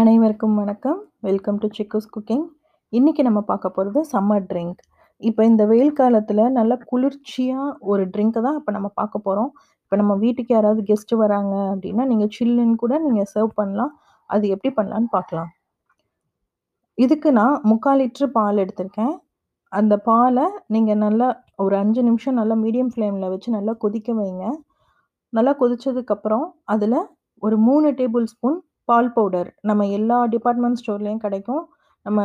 அனைவருக்கும் வணக்கம். Welcome to Chikku's cooking. இன்றைக்கி நம்ம பார்க்க போகிறது சம்மர் ட்ரிங்க். இப்போ இந்த வெயில் காலத்தில் நல்லா குளிர்ச்சியாக ஒரு ட்ரிங்க்கை தான் இப்போ நம்ம பார்க்க போகிறோம் இப்போ நம்ம வீட்டுக்கு யாராவது கெஸ்ட் வராங்க அப்படின்னா நீங்கள் சில்லுன்னு கூட நீங்கள் சர்வ் பண்ணலாம். அது எப்படி பண்ணலான்னு பார்க்கலாம். இதுக்கு நான் முக்கால் லிட்ரு பால் எடுத்திருக்கேன். அந்த பாலை நீங்கள் நல்லா ஒரு அஞ்சு நிமிஷம் நல்லா மீடியம் ஃப்ளேமில் வச்சு நல்லா கொதிக்க வைங்க. நல்லா கொதித்ததுக்கப்புறம் அதில் ஒரு மூணு டேபிள் ஸ்பூன் பால் பவுடர். நம்ம எல்லா டிபார்ட்மெண்ட் ஸ்டோர்லேயும் கிடைக்கும். நம்ம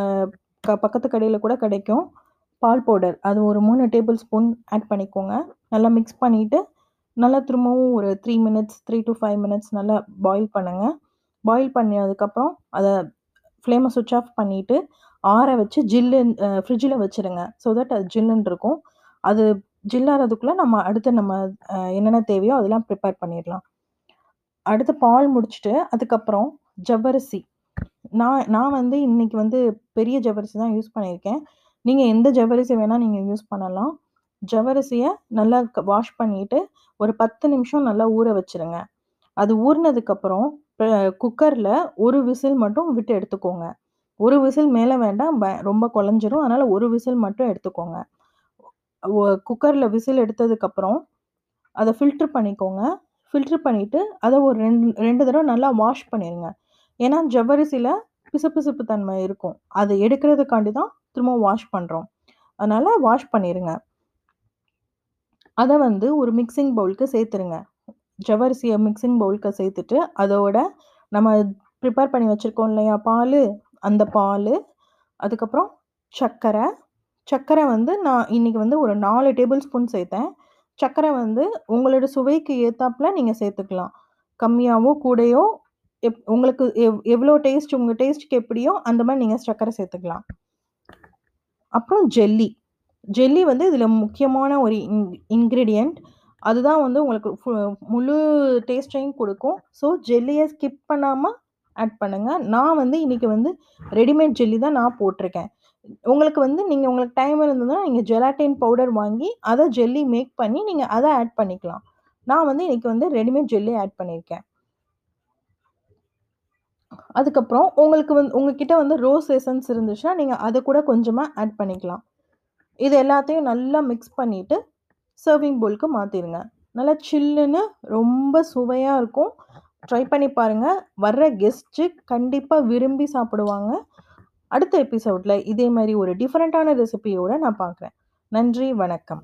க பக்கத்து கடையில் கூட கிடைக்கும். பால் பவுடர். அது ஒரு மூணு டேபிள் ஸ்பூன் ஆட் பண்ணிக்கோங்க. நல்லா மிக்ஸ் பண்ணிவிட்டு நல்லா திரும்பவும் ஒரு three minutes three two five minutes நல்லா பாயில் பண்ணுங்கள் பாயில் பண்ணதுக்கப்புறம், அதை ஃப்ளேமை சுவிட்ச் ஆஃப் பண்ணிவிட்டு ஆற வச்சு ஜில்லுன் ஃப்ரிட்ஜில் வச்சுருங்க. ஸோ தட் அது ஜில்லுன்னு இருக்கும். அது ஜில்லாகிறதுக்குள்ளே நம்ம அடுத்து நம்ம என்னென்ன தேவையோ அதெல்லாம் ப்ரிப்பேர் பண்ணிடலாம் அடுத்து பால் முடிச்சுட்டு, அதுக்கப்புறம் ஜவ்வரிசி. நான் நான் வந்து இன்னைக்கு வந்து பெரிய ஜவ்வரிசி தான் யூஸ் பண்ணியிருக்கேன். நீங்கள் எந்த ஜவ்வரிசி வேணால் நீங்கள் யூஸ் பண்ணலாம். ஜவ்வரிசியை நல்லா வாஷ் பண்ணிட்டு, ஒரு 10 நிமிஷம் நல்லா ஊற வச்சுருங்க. அது ஊறினதுக்கப்புறம் குக்கரில் ஒரு விசில் மட்டும் விட்டு எடுத்துக்கோங்க. ஒரு விசில் மேலே வேண்டாம். ப ரொம்ப குழஞ்சிரும். அதனால் ஒரு விசில் மட்டும் எடுத்துக்கோங்க. குக்கரில் விசில் எடுத்ததுக்கப்புறம், அதை ஃபில்டர் பண்ணிக்கோங்க. ஃபில்டர் பண்ணிவிட்டு அதை ஒரு ரெண்டு ரெண்டு தடவை நல்லா வாஷ் பண்ணிடுங்க ஏன்னா ஜவ்வரிசியில் பிசுபிசுப்பு தன்மை இருக்கும். அதை எடுக்கிறதுக்காண்டி தான் திரும்பவும் வாஷ் பண்ணுறோம் அதனால் வாஷ் பண்ணிடுங்க அதை வந்து ஒரு மிக்ஸிங் பவுலுக்கு சேர்த்துருங்க. ஜவ்வரிசியை மிக்ஸிங் பவுலுக்கு சேர்த்துட்டு, அதோட நம்ம ப்ரிப்பேர் பண்ணி வச்சுருக்கோம் இல்லையா பால் அந்த பால் அதுக்கப்புறம் சர்க்கரை சர்க்கரை வந்து நான் இன்னைக்கு வந்து ஒரு நாலு டேபிள் ஸ்பூன் சேர்த்தேன். சர்க்கரை வந்து உங்களோட சுவைக்கு ஏற்றாப்புல நீங்கள் சேர்த்துக்கலாம். கம்மியாகவோ கூடயோ எப் உங்களுக்கு எவ் எவ்வளோ டேஸ்ட் உங்கள் டேஸ்ட்டுக்கு எப்படியோ அந்த மாதிரி நீங்கள் சர்க்கரை சேர்த்துக்கலாம். அப்புறம் ஜெல்லி. ஜெல்லி வந்து இதில் முக்கியமான ஒரு இன் இன்க்ரீடியண்ட் அதுதான் வந்து உங்களுக்கு ஃபு முழு டேஸ்ட்டையும் கொடுக்கும் ஸோ ஜெல்லியை ஸ்கிப் பண்ணாமல் ஆட் பண்ணுங்கள் நான் வந்து இன்றைக்கி வந்து ரெடிமேட் ஜெல்லி தான் நான் போட்டிருக்கேன். உங்களுக்கு வந்து நீங்கள் உங்களுக்கு டைம் இருந்ததுன்னா, நீங்கள் ஜெலாட்டின் பவுடர் வாங்கி, அதை ஜெல்லி மேக் பண்ணி நீங்கள் அதை ஆட் பண்ணிக்கலாம். நான் வந்து இன்றைக்கி வந்து ரெடிமேட் ஜெல்லி ஆட் பண்ணியிருக்கேன். அதுக்கப்புறம் உங்களுக்கு வந்து உங்ககிட்ட வந்து ரோஸ் எசன்ஸ் இருந்துச்சுன்னா, நீங்கள் அதை கூட கொஞ்சமாக ஆட் பண்ணிக்கலாம். இது எல்லாத்தையும் நல்லா மிக்ஸ் பண்ணிவிட்டு சர்விங் பவுலுக்கு மாற்றிடுங்க நல்லா சில்லுன்னு ரொம்ப சுவையாக இருக்கும். ட்ரை பண்ணி பாருங்க. வர்ற கெஸ்ட்டு கண்டிப்பாக விரும்பி சாப்பிடுவாங்க. அடுத்த எபிசோடில் இதே மாதிரி ஒரு டிஃப்ரெண்ட்டான ரெசிபியோடு நான் பார்க்குறேன். நன்றி, வணக்கம்.